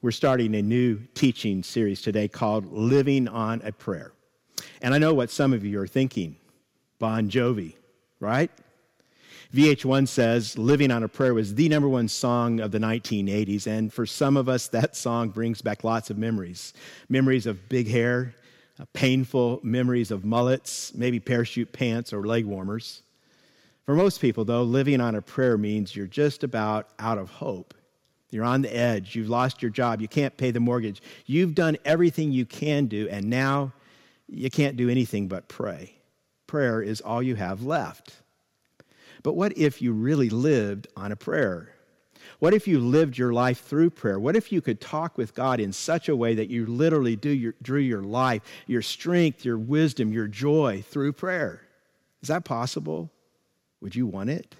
We're starting a new teaching series today called Living on a Prayer. And I know what some of you are thinking Bon Jovi, right? VH1 says Living on a Prayer was the number one song of the 1980s. And for some of us, that song brings back lots of memories memories of big hair, uh, painful memories of mullets, maybe parachute pants or leg warmers. For most people, though, living on a prayer means you're just about out of hope. You're on the edge. You've lost your job. You can't pay the mortgage. You've done everything you can do, and now you can't do anything but pray. Prayer is all you have left. But what if you really lived on a prayer? What if you lived your life through prayer? What if you could talk with God in such a way that you literally do your, drew your life, your strength, your wisdom, your joy through prayer? Is that possible? Would you want it?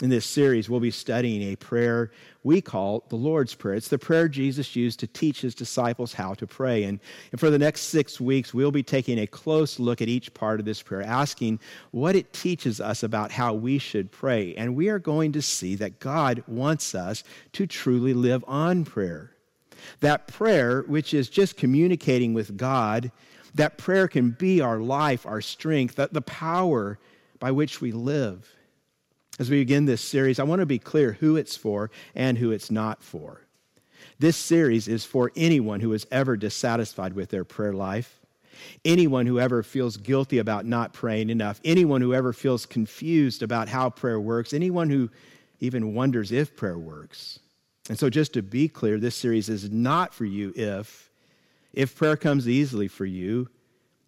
In this series, we'll be studying a prayer we call the Lord's Prayer. It's the prayer Jesus used to teach his disciples how to pray. And, and for the next six weeks, we'll be taking a close look at each part of this prayer, asking what it teaches us about how we should pray. And we are going to see that God wants us to truly live on prayer. That prayer, which is just communicating with God, that prayer can be our life, our strength, the, the power by which we live. As we begin this series, I want to be clear who it's for and who it's not for. This series is for anyone who is ever dissatisfied with their prayer life, anyone who ever feels guilty about not praying enough, anyone who ever feels confused about how prayer works, anyone who even wonders if prayer works. And so just to be clear, this series is not for you if if prayer comes easily for you,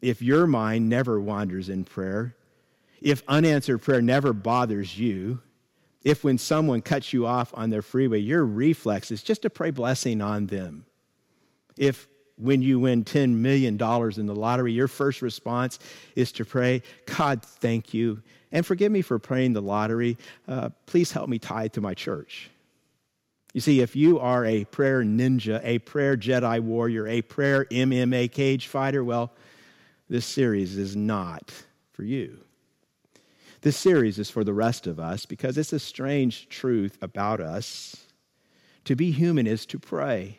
if your mind never wanders in prayer, if unanswered prayer never bothers you, if when someone cuts you off on their freeway, your reflex is just to pray blessing on them, if when you win $10 million in the lottery, your first response is to pray, God, thank you. And forgive me for praying the lottery. Uh, please help me tithe to my church. You see, if you are a prayer ninja, a prayer Jedi warrior, a prayer MMA cage fighter, well, this series is not for you. This series is for the rest of us because it's a strange truth about us. To be human is to pray.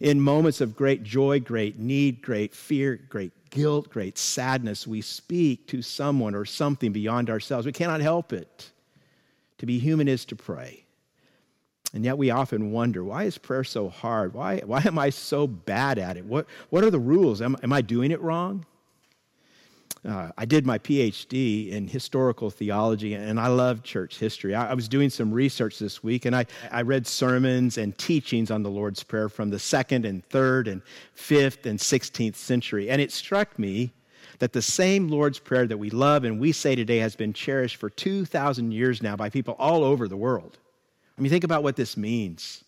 In moments of great joy, great need, great fear, great guilt, great sadness, we speak to someone or something beyond ourselves. We cannot help it. To be human is to pray. And yet we often wonder why is prayer so hard? Why, why am I so bad at it? What, what are the rules? Am, am I doing it wrong? Uh, I did my PhD in historical theology, and I love church history. I, I, was doing some research this week, and I, I read sermons and teachings on the Lord's Prayer from the second and third and fifth and 16th century. And it struck me that the same Lord's Prayer that we love and we say today has been cherished for 2,000 years now by people all over the world. I mean, think about what this means.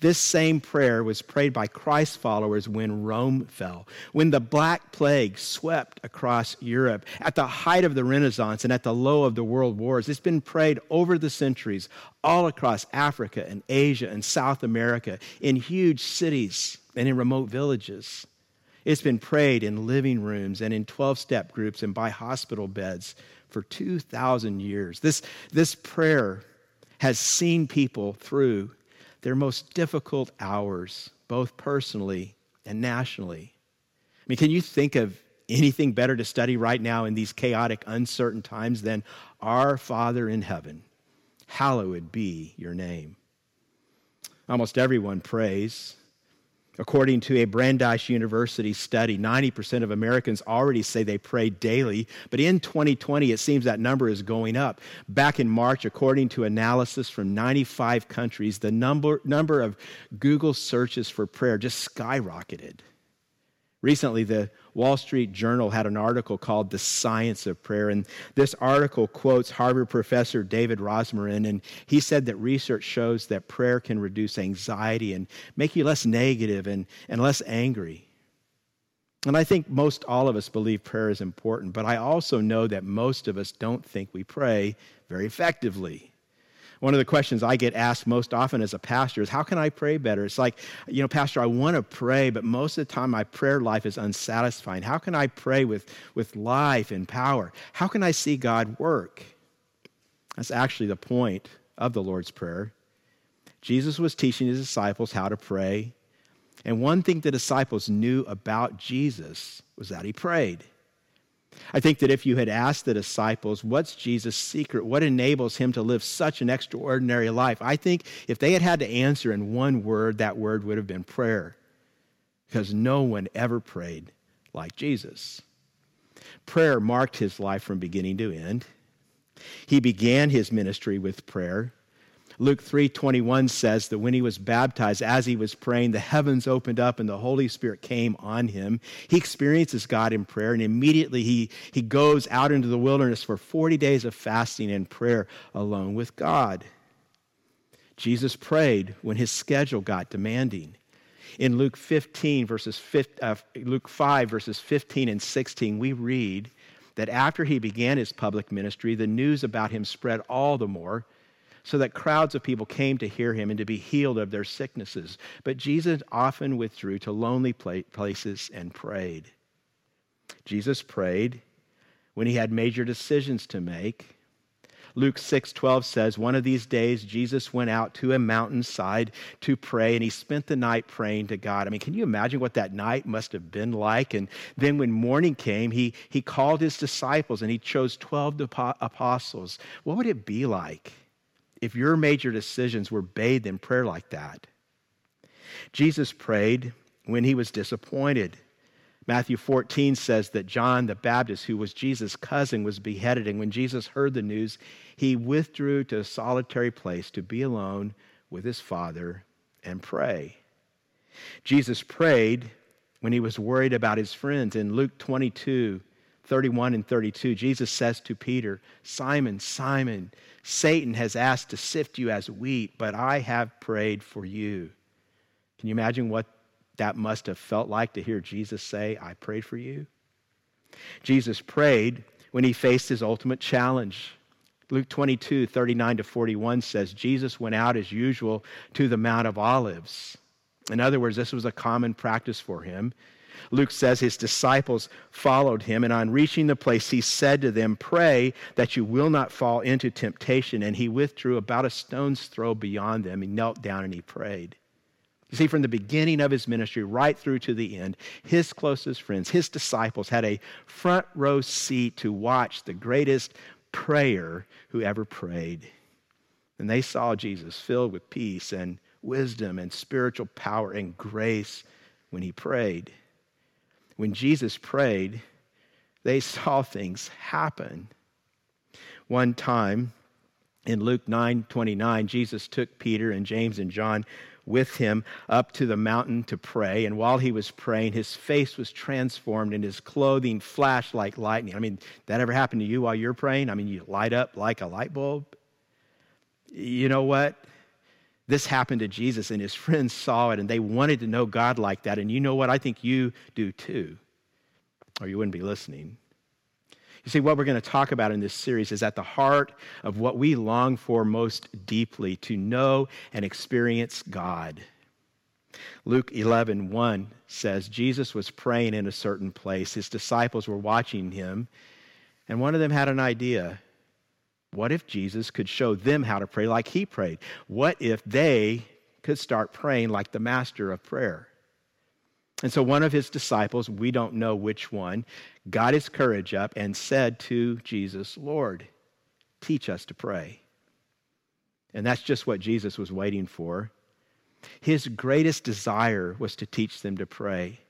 This same prayer was prayed by Christ followers when Rome fell, when the Black Plague swept across Europe, at the height of the Renaissance and at the low of the world wars. It's been prayed over the centuries all across Africa and Asia and South America, in huge cities and in remote villages. It's been prayed in living rooms and in 12 step groups and by hospital beds for 2,000 years. This, this prayer has seen people through their most difficult hours, both personally and nationally. I mean, can you think of anything better to study right now in these chaotic, uncertain times than Our Father in heaven? Hallowed be your name. Almost everyone prays. According to a Brandeis University study, 90% of Americans already say they pray daily, but in 2020, it seems that number is going up. Back in March, according to analysis from 95 countries, the number, number of Google searches for prayer just skyrocketed. Recently, the Wall Street Journal had an article called The Science of Prayer, and this article quotes Harvard professor David Rosmarin, and he said that research shows that prayer can reduce anxiety and make you less negative and, and less angry. And I think most all of us believe prayer is important, but I also know that most of us don't think we pray very effectively. One of the questions I get asked most often as a pastor is, How can I pray better? It's like, you know, Pastor, I want to pray, but most of the time my prayer life is unsatisfying. How can I pray with, with life and power? How can I see God work? That's actually the point of the Lord's Prayer. Jesus was teaching his disciples how to pray. And one thing the disciples knew about Jesus was that he prayed. I think that if you had asked the disciples, what's Jesus' secret? What enables him to live such an extraordinary life? I think if they had had to answer in one word, that word would have been prayer. Because no one ever prayed like Jesus. Prayer marked his life from beginning to end. He began his ministry with prayer. Luke 3:21 says that when he was baptized as he was praying the heavens opened up and the holy spirit came on him. He experiences God in prayer and immediately he he goes out into the wilderness for 40 days of fasting and prayer alone with God. Jesus prayed when his schedule got demanding. In Luke 15 verses 5, uh, Luke 5 verses 15 and 16 we read that after he began his public ministry the news about him spread all the more so that crowds of people came to hear him and to be healed of their sicknesses. But Jesus often withdrew to lonely places and prayed. Jesus prayed when he had major decisions to make. Luke 6:12 says one of these days Jesus went out to a mountainside to pray and he spent the night praying to God. I mean, can you imagine what that night must have been like? And then when morning came, he he called his disciples and he chose 12 apostles. What would it be like? If your major decisions were bathed in prayer like that. Jesus prayed when he was disappointed. Matthew 14 says that John the Baptist, who was Jesus' cousin, was beheaded. And when Jesus heard the news, he withdrew to a solitary place to be alone with his Father and pray. Jesus prayed when he was worried about his friends. In Luke 22, 31 and 32, Jesus says to Peter, Simon, Simon, Satan has asked to sift you as wheat, but I have prayed for you. Can you imagine what that must have felt like to hear Jesus say, I prayed for you? Jesus prayed when he faced his ultimate challenge. Luke 22, 39 to 41 says, Jesus went out as usual to the Mount of Olives. In other words, this was a common practice for him. Luke says his disciples followed him, and on reaching the place, he said to them, Pray that you will not fall into temptation. And he withdrew about a stone's throw beyond them. He knelt down and he prayed. You see, from the beginning of his ministry right through to the end, his closest friends, his disciples, had a front row seat to watch the greatest prayer who ever prayed. And they saw Jesus filled with peace and wisdom and spiritual power and grace when he prayed when Jesus prayed, they saw things happen. One time in Luke 9 29, Jesus took Peter and James and John with him up to the mountain to pray. And while he was praying, his face was transformed and his clothing flashed like lightning. I mean, that ever happened to you while you're praying? I mean, you light up like a light bulb. You know what? This happened to Jesus, and his friends saw it, and they wanted to know God like that. And you know what? I think you do too, or you wouldn't be listening. You see, what we're going to talk about in this series is at the heart of what we long for most deeply to know and experience God. Luke 11, 1 says, Jesus was praying in a certain place. His disciples were watching him, and one of them had an idea. What if Jesus could show them how to pray like he prayed? What if they could start praying like the master of prayer? And so one of his disciples, we don't know which one, got his courage up and said to Jesus, Lord, teach us to pray. And that's just what Jesus was waiting for. His greatest desire was to teach them to pray.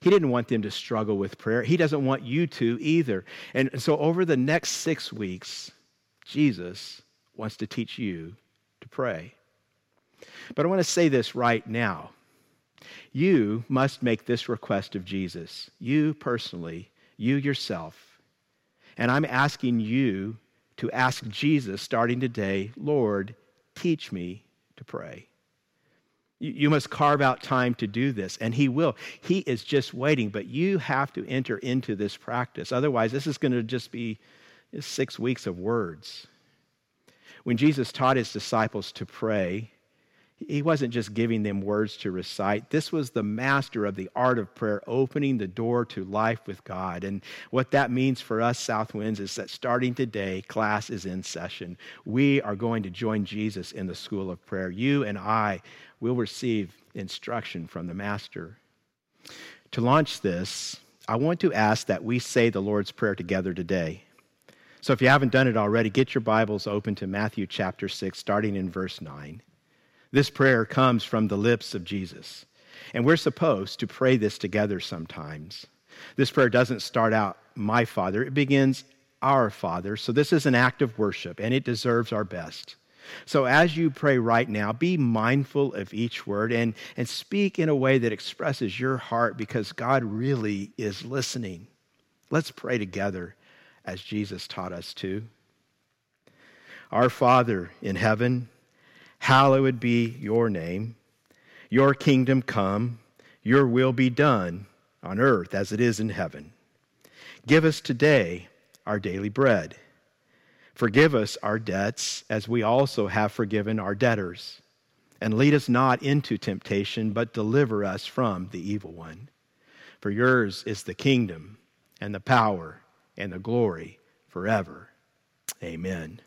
He didn't want them to struggle with prayer. He doesn't want you to either. And so, over the next six weeks, Jesus wants to teach you to pray. But I want to say this right now. You must make this request of Jesus, you personally, you yourself. And I'm asking you to ask Jesus, starting today, Lord, teach me to pray. You must carve out time to do this, and He will. He is just waiting, but you have to enter into this practice. Otherwise, this is going to just be six weeks of words. When Jesus taught his disciples to pray, He wasn't just giving them words to recite. This was the master of the art of prayer, opening the door to life with God. And what that means for us, South Winds, is that starting today, class is in session. We are going to join Jesus in the school of prayer. You and I will receive instruction from the master. To launch this, I want to ask that we say the Lord's Prayer together today. So if you haven't done it already, get your Bibles open to Matthew chapter 6, starting in verse 9. This prayer comes from the lips of Jesus. And we're supposed to pray this together sometimes. This prayer doesn't start out, my Father, it begins, our Father. So this is an act of worship, and it deserves our best. So as you pray right now, be mindful of each word and, and speak in a way that expresses your heart because God really is listening. Let's pray together as Jesus taught us to. Our Father in heaven, hallowed be your name. Your kingdom come, your will be done on earth as it is in heaven. Give us today our daily bread. Forgive us our debts as we also have forgiven our debtors. And lead us not into temptation, but deliver us from the evil one. For yours is the kingdom and the power and the glory forever. Amen.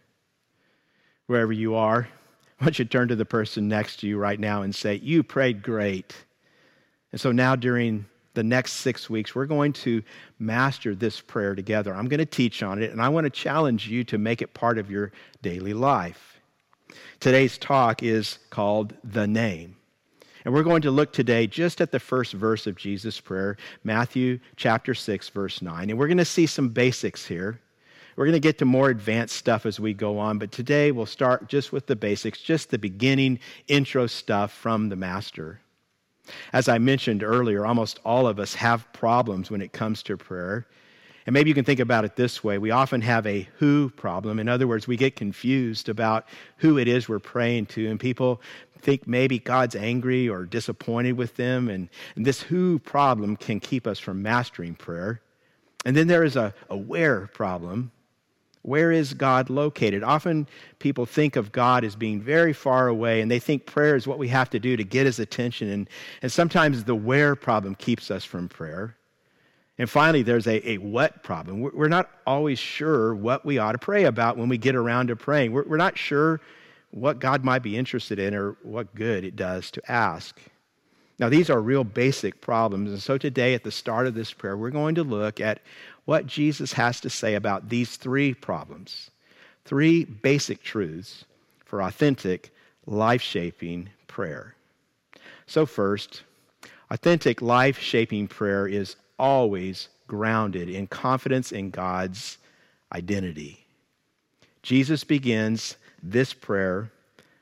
Wherever you are, why don't you turn to the person next to you right now and say, You prayed great. And so now, during the next six weeks, we're going to master this prayer together. I'm going to teach on it, and I want to challenge you to make it part of your daily life. Today's talk is called The Name. And we're going to look today just at the first verse of Jesus' prayer, Matthew chapter 6, verse 9. And we're going to see some basics here. We're going to get to more advanced stuff as we go on, but today we'll start just with the basics, just the beginning intro stuff from the Master. As I mentioned earlier, almost all of us have problems when it comes to prayer. And maybe you can think about it this way. We often have a who problem. In other words, we get confused about who it is we're praying to, and people think maybe God's angry or disappointed with them. And, and this who problem can keep us from mastering prayer. And then there is a, a where problem. Where is God located? Often people think of God as being very far away, and they think prayer is what we have to do to get his attention. And, and sometimes the where problem keeps us from prayer. And finally, there's a, a what problem. We're not always sure what we ought to pray about when we get around to praying. We're, we're not sure what God might be interested in or what good it does to ask. Now, these are real basic problems. And so today, at the start of this prayer, we're going to look at what Jesus has to say about these three problems three basic truths for authentic, life shaping prayer. So, first, authentic, life shaping prayer is always grounded in confidence in God's identity. Jesus begins this prayer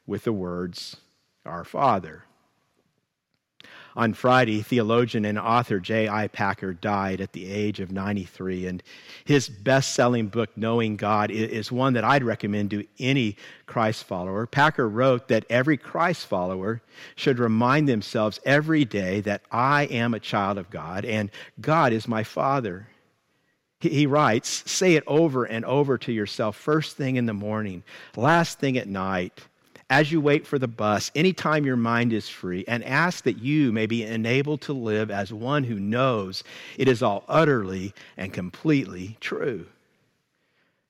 with the words, Our Father. On Friday, theologian and author J.I. Packer died at the age of 93, and his best selling book, Knowing God, is one that I'd recommend to any Christ follower. Packer wrote that every Christ follower should remind themselves every day that I am a child of God and God is my Father. He writes, say it over and over to yourself first thing in the morning, last thing at night as you wait for the bus, anytime your mind is free, and ask that you may be enabled to live as one who knows it is all utterly and completely true.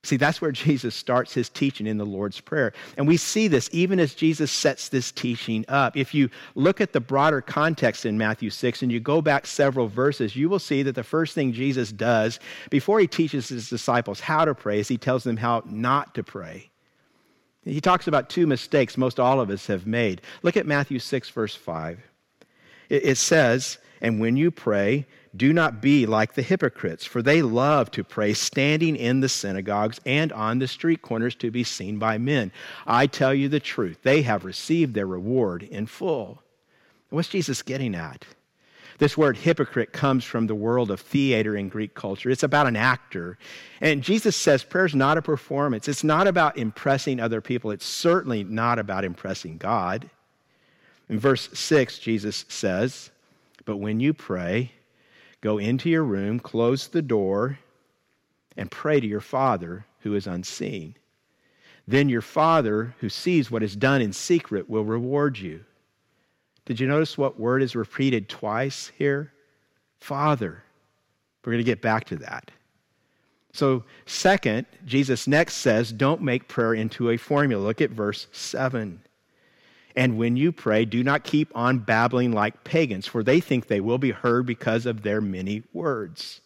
See, that's where Jesus starts his teaching in the Lord's Prayer. And we see this even as Jesus sets this teaching up. If you look at the broader context in Matthew 6 and you go back several verses, you will see that the first thing Jesus does before he teaches his disciples how to pray is he tells them how not to pray. He talks about two mistakes most all of us have made. Look at Matthew 6, verse 5. It says, And when you pray, do not be like the hypocrites, for they love to pray standing in the synagogues and on the street corners to be seen by men. I tell you the truth, they have received their reward in full. What's Jesus getting at? This word hypocrite comes from the world of theater in Greek culture. It's about an actor. And Jesus says prayer is not a performance, it's not about impressing other people, it's certainly not about impressing God. In verse 6, Jesus says, But when you pray, go into your room, close the door, and pray to your Father who is unseen. Then your Father who sees what is done in secret will reward you. Did you notice what word is repeated twice here? Father. We're going to get back to that. So, second, Jesus next says, don't make prayer into a formula. Look at verse 7. And when you pray, do not keep on babbling like pagans, for they think they will be heard because of their many words.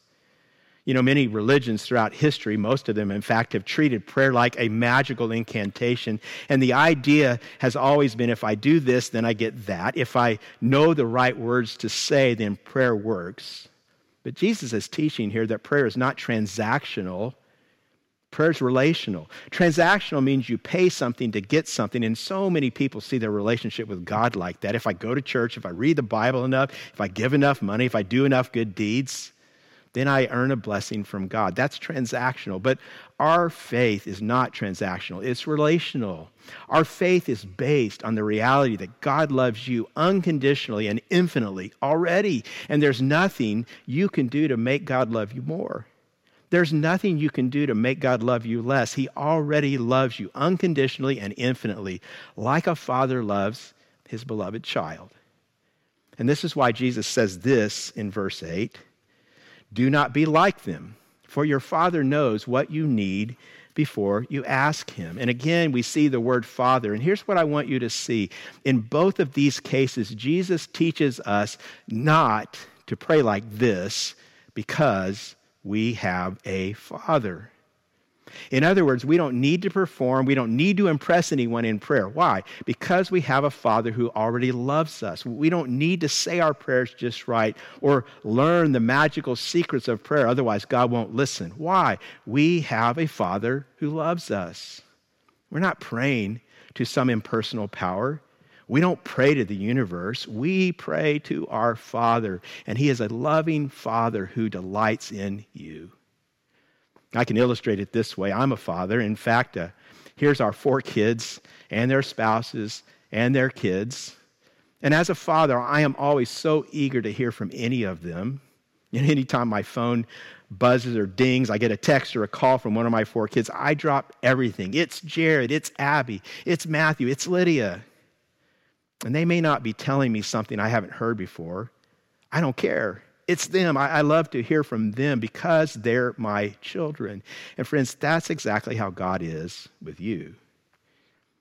You know, many religions throughout history, most of them, in fact, have treated prayer like a magical incantation. And the idea has always been if I do this, then I get that. If I know the right words to say, then prayer works. But Jesus is teaching here that prayer is not transactional. Prayer is relational. Transactional means you pay something to get something, and so many people see their relationship with God like that. If I go to church, if I read the Bible enough, if I give enough money, if I do enough good deeds, then I earn a blessing from God. That's transactional. But our faith is not transactional, it's relational. Our faith is based on the reality that God loves you unconditionally and infinitely already, and there's nothing you can do to make God love you more. There's nothing you can do to make God love you less. He already loves you unconditionally and infinitely, like a father loves his beloved child. And this is why Jesus says this in verse 8 do not be like them, for your Father knows what you need before you ask Him. And again, we see the word Father. And here's what I want you to see. In both of these cases, Jesus teaches us not to pray like this because we have a Father. In other words, we don't need to perform, we don't need to impress anyone in prayer. Why? Because we have a Father who already loves us. We don't need to say our prayers just right or learn the magical secrets of prayer, otherwise, God won't listen. Why? We have a Father who loves us. We're not praying to some impersonal power. We don't pray to the universe. We pray to our Father, and He is a loving Father who delights in you. I can illustrate it this way I'm a father. In fact, uh, here's our four kids and their spouses and their kids. And as a father, I am always so eager to hear from any of them. And anytime my phone buzzes or dings, I get a text or a call from one of my four kids, I drop everything. It's Jared, it's Abby, it's Matthew, it's Lydia. And they may not be telling me something I haven't heard before. I don't care. It's them. I, I, love to hear from them because they're my children. And friends, that's exactly how God is with you.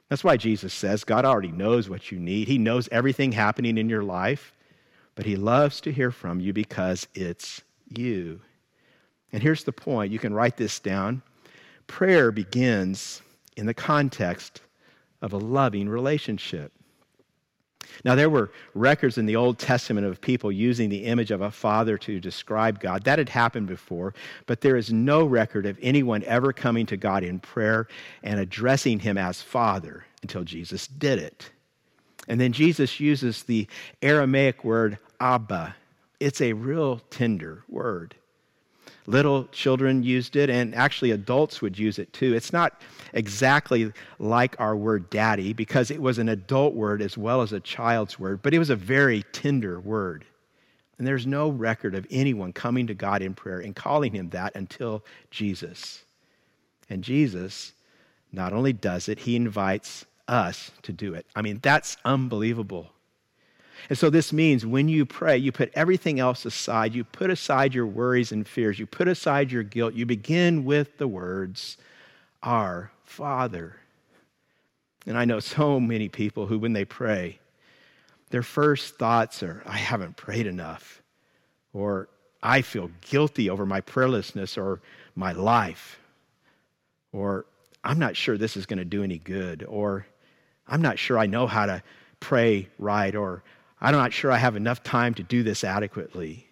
That's why Jesus says God already knows what you need. He knows everything happening in your life, but He loves to hear from you because it's you. And here's the point you can write this down. Prayer begins in the context of a loving relationship. Now, there were records in the Old Testament of people using the image of a father to describe God. That had happened before, but there is no record of anyone ever coming to God in prayer and addressing him as father until Jesus did it. And then Jesus uses the Aramaic word Abba. It's a real tender word. Little children used it, and actually adults would use it too. It's not exactly like our word daddy because it was an adult word as well as a child's word, but it was a very tender word. And there's no record of anyone coming to God in prayer and calling him that until Jesus. And Jesus not only does it, he invites us to do it. I mean, that's unbelievable. And so this means when you pray, you put everything else aside. You put aside your worries and fears. You put aside your guilt. You begin with the words, Our Father. And I know so many people who, when they pray, their first thoughts are, I haven't prayed enough, or I feel guilty over my prayerlessness or my life, or I'm not sure this is going to do any good, or I'm not sure I know how to pray right, or I'm not sure I have enough time to do this adequately.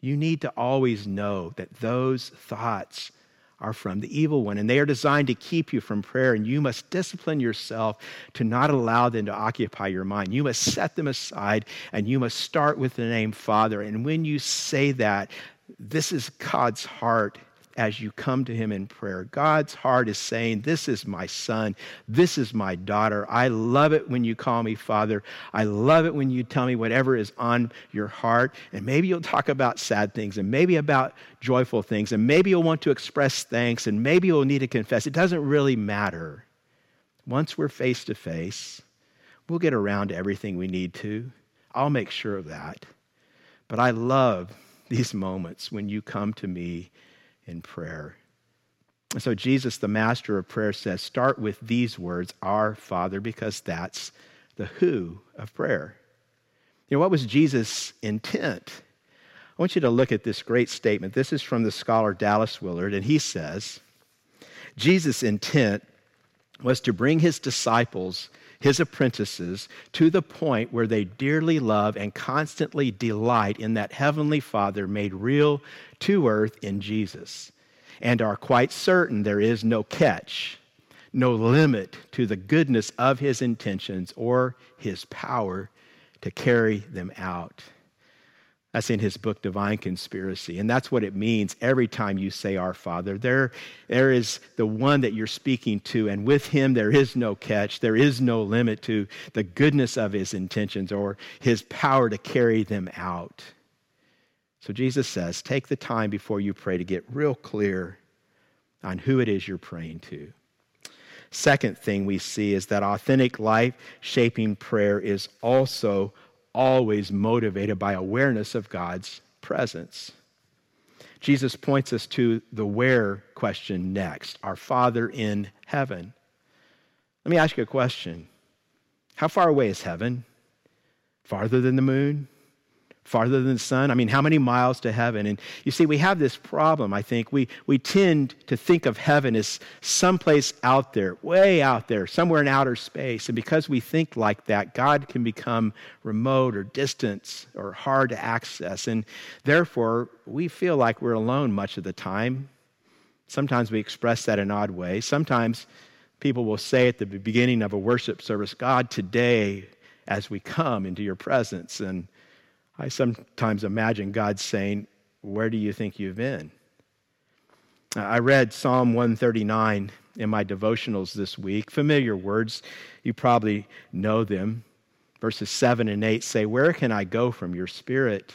You need to always know that those thoughts are from the evil one, and they are designed to keep you from prayer, and you must discipline yourself to not allow them to occupy your mind. You must set them aside, and you must start with the name Father. And when you say that, this is God's heart as you come to Him in prayer. God's heart is saying, This is my son. This is my daughter. I love it when you call me Father. I love it when you tell me whatever is on your heart. And maybe you'll talk about sad things, and maybe about joyful things, and maybe you'll want to express thanks, and maybe you'll need to confess. It doesn't really matter. Once we're face to face, we'll get around to everything we need to. I'll make sure of that. But I love these moments when you come to me in prayer. And so Jesus, the master of prayer, says, start with these words, Our Father, because that's the who of prayer. You know, what was Jesus' intent? I want you to look at this great statement. This is from the scholar Dallas Willard, and he says, Jesus' intent was to bring his disciples his apprentices, to the point where they dearly love and constantly delight in that Heavenly Father made real to earth in Jesus, and are quite certain there is no catch, no limit to the goodness of his intentions or his power to carry them out. That's in his book, Divine Conspiracy. And that's what it means every time you say Our Father. There, there is the one that you're speaking to, and with him there is no catch. There is no limit to the goodness of his intentions or his power to carry them out. So Jesus says, take the time before you pray to get real clear on who it is you're praying to. Second thing we see is that authentic life shaping prayer is also always motivated by awareness of God's presence. Jesus points us to the where question next Our Father in heaven. Let me ask you a question How far away is heaven? Farther than the moon? Farther than the sun? I mean, how many miles to heaven? And you see, we have this problem, I think. We, we tend to think of heaven as someplace out there, way out there, somewhere in outer space. And because we think like that, God can become remote or distant or hard to access. And therefore, we feel like we're alone much of the time. Sometimes we express that in odd ways. Sometimes people will say at the beginning of a worship service, God, today, as we come into your presence, and I sometimes imagine God saying, Where do you think you've been? I read Psalm 139 in my devotionals this week. Familiar words, you probably know them. Verses 7 and 8 say, Where can I go from your spirit?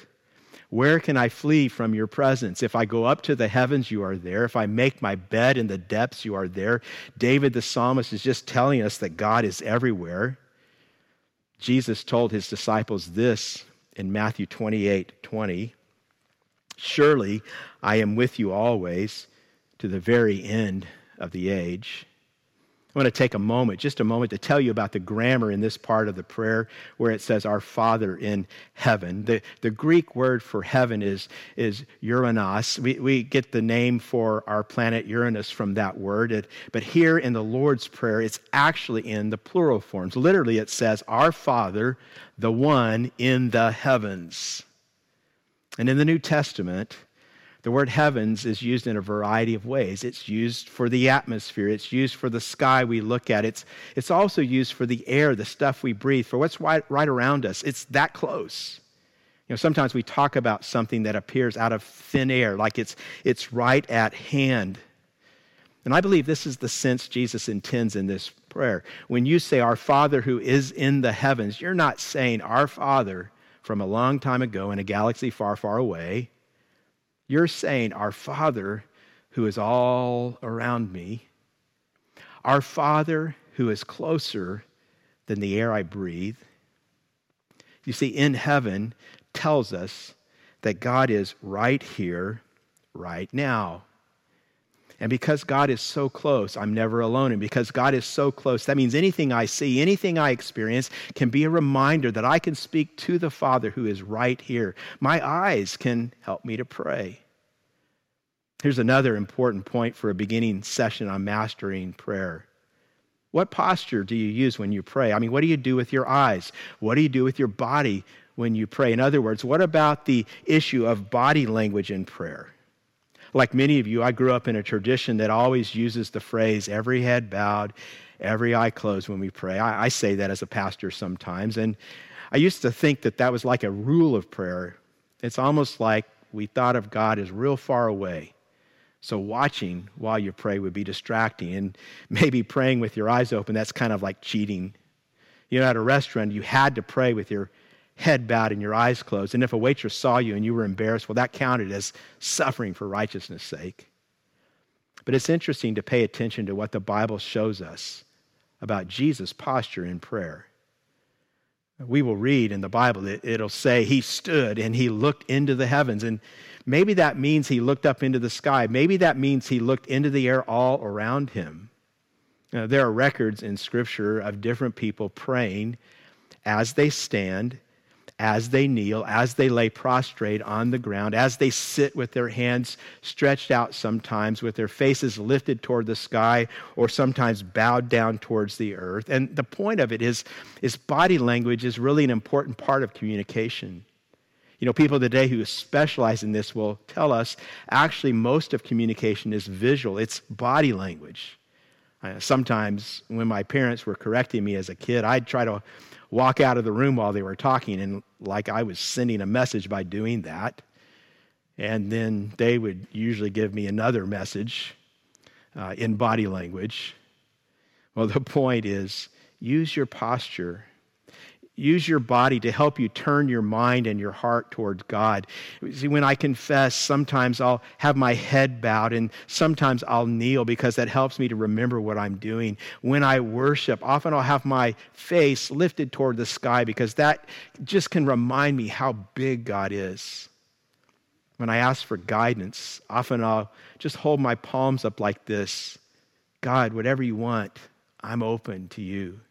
Where can I flee from your presence? If I go up to the heavens, you are there. If I make my bed in the depths, you are there. David the psalmist is just telling us that God is everywhere. Jesus told his disciples this in Matthew 28 20. Surely I am with you always to the very end of the age. I want to take a moment, just a moment, to tell you about the grammar in this part of the prayer where it says, Our Father in heaven. The, the Greek word for heaven is, is Uranos. We, we get the name for our planet Uranus from that word. It, but here in the Lord's Prayer, it's actually in the plural forms. Literally, it says, Our Father, the one in the heavens. And in the New Testament, the word heavens is used in a variety of ways. It's used for the atmosphere, it's used for the sky we look at, it's, it's also used for the air, the stuff we breathe, for what's right, right around us. It's that close. You know, sometimes we talk about something that appears out of thin air, like it's, it's right at hand. And I believe this is the sense Jesus intends in this prayer. When you say, Our Father who is in the heavens, you're not saying, Our Father from a long time ago in a galaxy far, far away. You're saying, Our Father who is all around me, our Father who is closer than the air I breathe. You see, in heaven tells us that God is right here, right now. And because God is so close, I'm never alone. And because God is so close, that means anything I see, anything I experience can be a reminder that I can speak to the Father who is right here. My eyes can help me to pray. Here's another important point for a beginning session on mastering prayer. What posture do you use when you pray? I mean, what do you do with your eyes? What do you do with your body when you pray? In other words, what about the issue of body language in prayer? Like many of you, I grew up in a tradition that always uses the phrase every head bowed, every eye closed when we pray. I, I, say that as a pastor sometimes. And I used to think that that was like a rule of prayer. It's almost like we thought of God as real far away. So, watching while you pray would be distracting. And maybe praying with your eyes open, that's kind of like cheating. You know, at a restaurant, you had to pray with your head bowed and your eyes closed. And if a waitress saw you and you were embarrassed, well, that counted as suffering for righteousness' sake. But it's interesting to pay attention to what the Bible shows us about Jesus' posture in prayer. We will read in the Bible, it, it'll say he stood and he looked into the heavens. And maybe that means he looked up into the sky. Maybe that means he looked into the air all around him. Now, there are records in Scripture of different people praying as they stand as they kneel, as they lay prostrate on the ground, as they sit with their hands stretched out sometimes, with their faces lifted toward the sky, or sometimes bowed down towards the earth. And the point of it is, is body language is really an important part of communication. You know, people today who specialize in this will tell us actually most of communication is visual, it's body language. Sometimes when my parents were correcting me as a kid, I'd try to walk out of the room while they were talking, and like I was sending a message by doing that. And then they would usually give me another message uh, in body language. Well, the point is use your posture Use your body to help you turn your mind and your heart towards God. See, when I confess, sometimes I'll have my head bowed and sometimes I'll kneel because that helps me to remember what I'm doing. When I worship, often I'll have my face lifted toward the sky because that just can remind me how big God is. When I ask for guidance, often I'll just hold my palms up like this God, whatever you want, I'm open to you.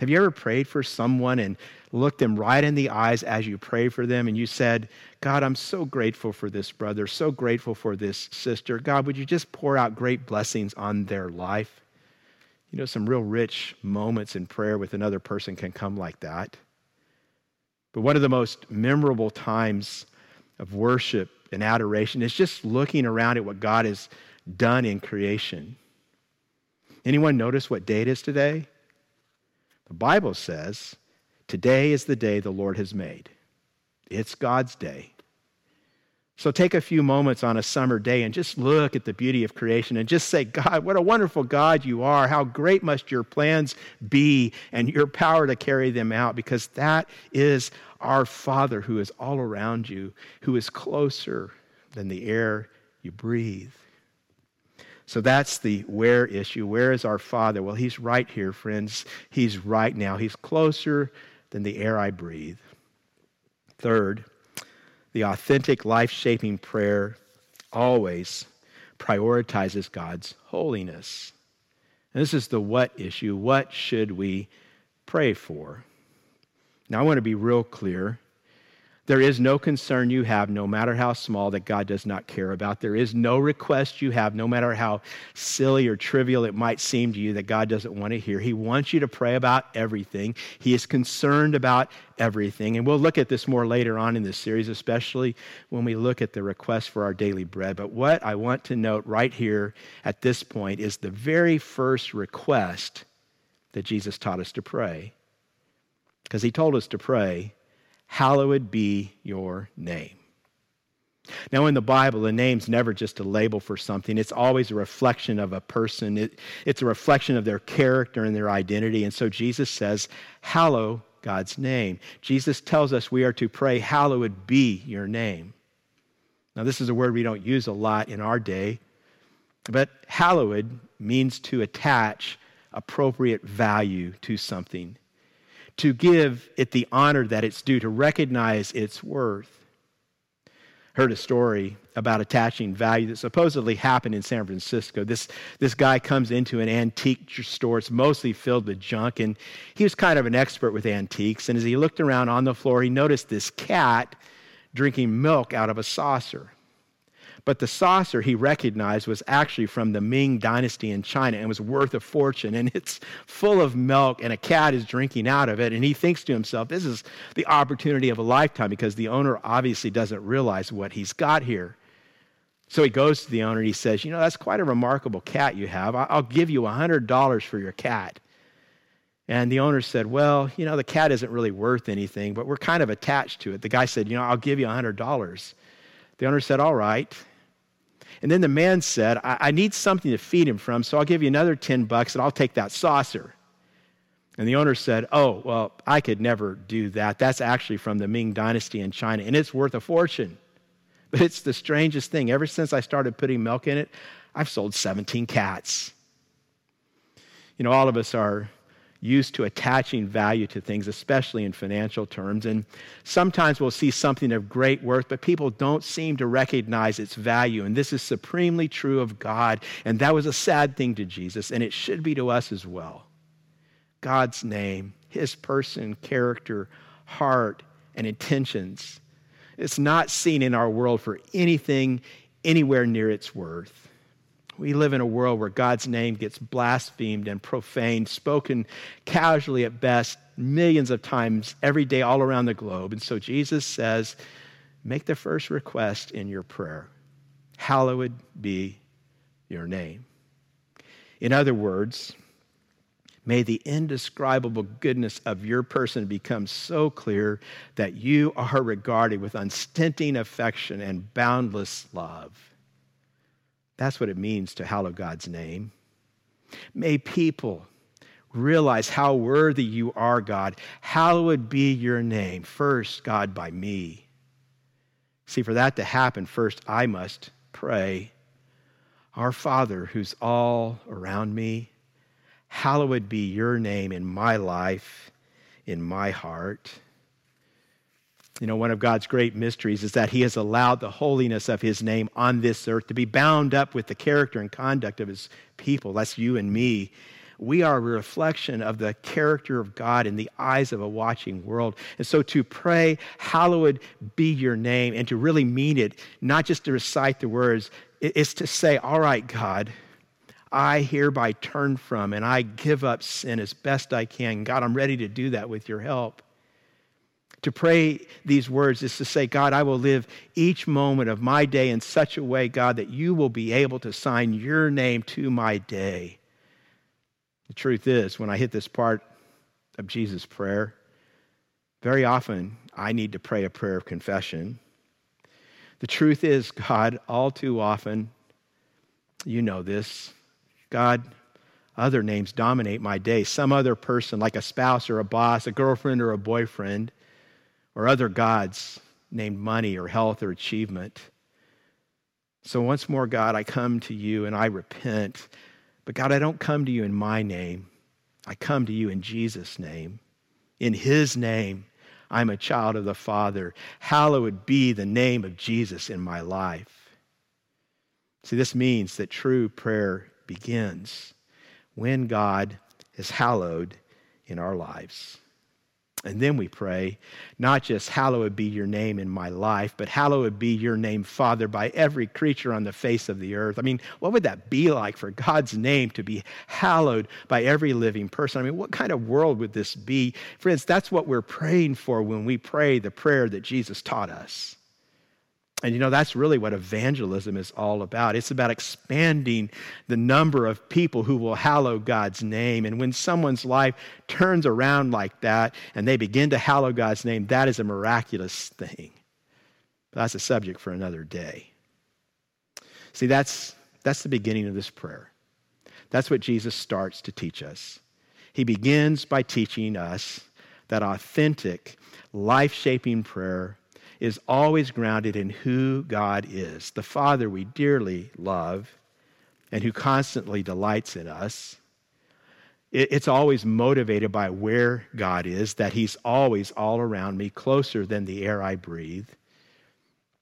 Have you ever prayed for someone and looked them right in the eyes as you pray for them and you said, God, I'm so grateful for this brother, so grateful for this sister. God, would you just pour out great blessings on their life? You know, some real rich moments in prayer with another person can come like that. But one of the most memorable times of worship and adoration is just looking around at what God has done in creation. Anyone notice what date is today? The Bible says, Today is the day the Lord has made. It's God's day. So take a few moments on a summer day and just look at the beauty of creation and just say, God, what a wonderful God you are. How great must your plans be and your power to carry them out, because that is our Father who is all around you, who is closer than the air you breathe. So that's the where issue. Where is our Father? Well, He's right here, friends. He's right now. He's closer than the air I breathe. Third, the authentic life shaping prayer always prioritizes God's holiness. And this is the what issue. What should we pray for? Now, I want to be real clear. There is no concern you have, no matter how small, that God does not care about. There is no request you have, no matter how silly or trivial it might seem to you, that God doesn't want to hear. He wants you to pray about everything. He is concerned about everything. And we'll look at this more later on in this series, especially when we look at the request for our daily bread. But what I want to note right here at this point is the very first request that Jesus taught us to pray. Because he told us to pray, hallowed be your name. Now, in the Bible, a name's never just a label for something. It's always a reflection of a person. It, it's a reflection of their character and their identity. And so Jesus says, Hallow God's name. Jesus tells us we are to pray, Hallowed be your name. Now, this is a word we don't use a lot in our day, but hallowed means to attach appropriate value to something to give it the honor that it's due, to recognize its worth. Heard a story about attaching value that supposedly happened in San Francisco. This, this guy comes into an antique store. It's mostly filled with junk, and he was kind of an expert with antiques. And as he looked around on the floor, he noticed this cat drinking milk out of a saucer. But the saucer he recognized was actually from the Ming dynasty in China and was worth a fortune. And it's full of milk, and a cat is drinking out of it. And he thinks to himself, this is the opportunity of a lifetime because the owner obviously doesn't realize what he's got here. So he goes to the owner and he says, You know, that's quite a remarkable cat you have. I'll give you $100 for your cat. And the owner said, Well, you know, the cat isn't really worth anything, but we're kind of attached to it. The guy said, You know, I'll give you $100. The owner said, All right. And then the man said, I, I need something to feed him from, so I'll give you another 10 bucks and I'll take that saucer. And the owner said, Oh, well, I could never do that. That's actually from the Ming Dynasty in China, and it's worth a fortune. But it's the strangest thing. Ever since I started putting milk in it, I've sold 17 cats. You know, all of us are used to attaching value to things, especially in financial terms. And sometimes we'll see something of great worth, but people don't seem to recognize its value. And this is supremely true of God. And that was a sad thing to Jesus, and it should be to us as well. God's name, his person, character, heart, and intentions. It's not seen in our world for anything anywhere near its worth. We live in a world where God's name gets blasphemed and profaned, spoken casually at best, millions of times every day all around the globe. And so Jesus says, make the first request in your prayer Hallowed be your name. In other words, may the indescribable goodness of your person become so clear that you are regarded with unstinting affection and boundless love. That's what it means to hallow God's name. May people realize how worthy you are, God. Hallowed be your name. First, God, by me. See, for that to happen, first I must pray. Our Father, who's all around me, hallowed be your name in my life, in my heart. You know, one of God's great mysteries is that He has allowed the holiness of His name on this earth to be bound up with the character and conduct of His people. That's you and me. We are a reflection of the character of God in the eyes of a watching world. And so to pray, Hallowed be your name, and to really mean it, not just to recite the words, is to say, All right, God, I hereby turn from and I give up sin as best I can. God, I'm ready to do that with your help. To pray these words is to say, God, I will live each moment of my day in such a way, God, that you will be able to sign your name to my day. The truth is, when I hit this part of Jesus' prayer, very often I need to pray a prayer of confession. The truth is, God, all too often, you know this, God, other names dominate my day. Some other person, like a spouse or a boss, a girlfriend or a boyfriend, or other gods named money or health or achievement. So once more, God, I come to you and I repent. But God, I don't come to you in my name. I come to you in Jesus' name. In his name, I'm a child of the Father. Hallowed be the name of Jesus in my life. See, this means that true prayer begins when God is hallowed in our lives. And then we pray, not just hallowed be your name in my life, but hallowed be your name, Father, by every creature on the face of the earth. I mean, what would that be like for God's name to be hallowed by every living person? I mean, what kind of world would this be? Friends, that's what we're praying for when we pray the prayer that Jesus taught us. And you know, that's really what evangelism is all about. It's about expanding the number of people who will hallow God's name. And when someone's life turns around like that and they begin to hallow God's name, that is a miraculous thing. But that's a subject for another day. See, that's, that's the beginning of this prayer. That's what Jesus starts to teach us. He begins by teaching us that authentic, life shaping prayer is always grounded in who God is, the Father we dearly love and who constantly delights in us. It's always motivated by where God is, that He's always all around me, closer than the air I breathe.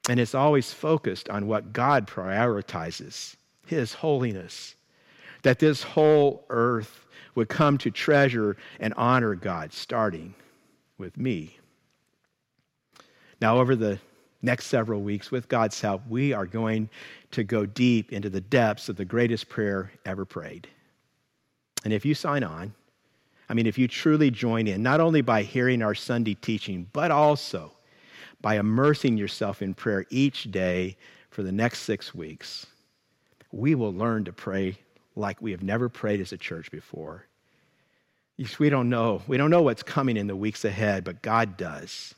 And it's always focused on what God prioritizes His holiness, that this whole earth would come to treasure and honor God, starting with me. Now, over the next several weeks, with God's help, we are going to go deep into the depths of the greatest prayer ever prayed. And if you sign on, I mean, if you truly join in, not only by hearing our Sunday teaching, but also by immersing yourself in prayer each day for the next six weeks, we will learn to pray like we have never prayed as a church before. We don't know. We don't know what's coming in the weeks ahead, but God does.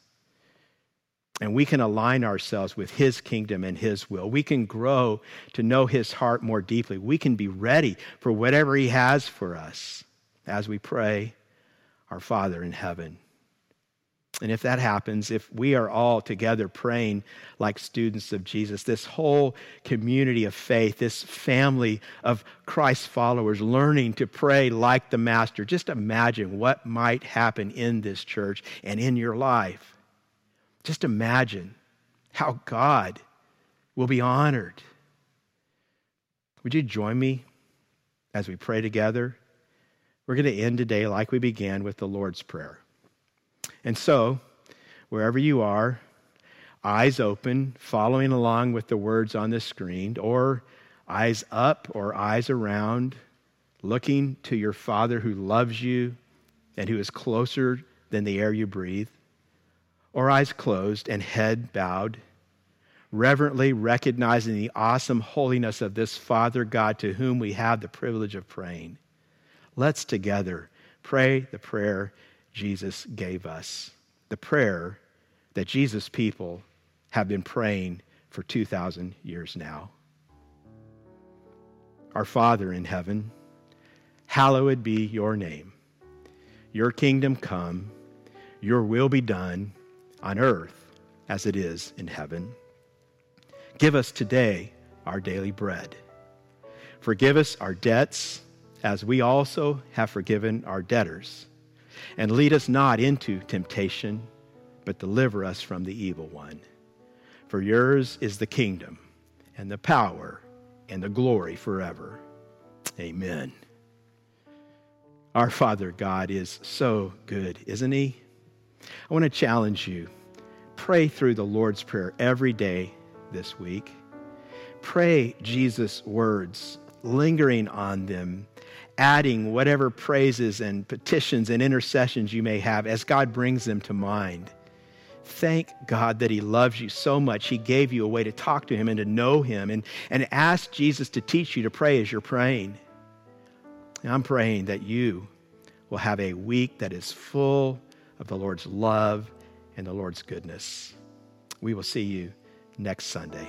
And we can align ourselves with His kingdom and His will. We can grow to know His heart more deeply. We can be ready for whatever He has for us as we pray, Our Father in heaven. And if that happens, if we are all together praying like students of Jesus, this whole community of faith, this family of Christ followers learning to pray like the Master, just imagine what might happen in this church and in your life. Just imagine how God will be honored. Would you join me as we pray together? We're going to end today like we began with the Lord's Prayer. And so, wherever you are, eyes open, following along with the words on the screen, or eyes up or eyes around, looking to your Father who loves you and who is closer than the air you breathe, or eyes closed and head bowed, reverently recognizing the awesome holiness of this Father God to whom we have the privilege of praying. Let's together pray the prayer Jesus gave us, the prayer that Jesus' people have been praying for 2,000 years now. Our Father in heaven, hallowed be your name. Your kingdom come, your will be done on earth as it is in heaven. Give us today our daily bread. Forgive us our debts as we also have forgiven our debtors and lead us not into temptation, but deliver us from the evil one. For yours is the kingdom, and the power, and the glory forever. Amen. Our Father God is so good, isn't He? I want to challenge you. Pray through the Lord's Prayer every day this week. Pray Jesus' words, lingering on them adding whatever praises and petitions and intercessions you may have as God brings them to mind. Thank God that He loves you so much. He gave you a way to talk to Him and to know Him, and, and ask Jesus to teach you to pray as you're praying. And I'm praying that you will have a week that is full of the Lord's love and the Lord's goodness. We will see you next Sunday.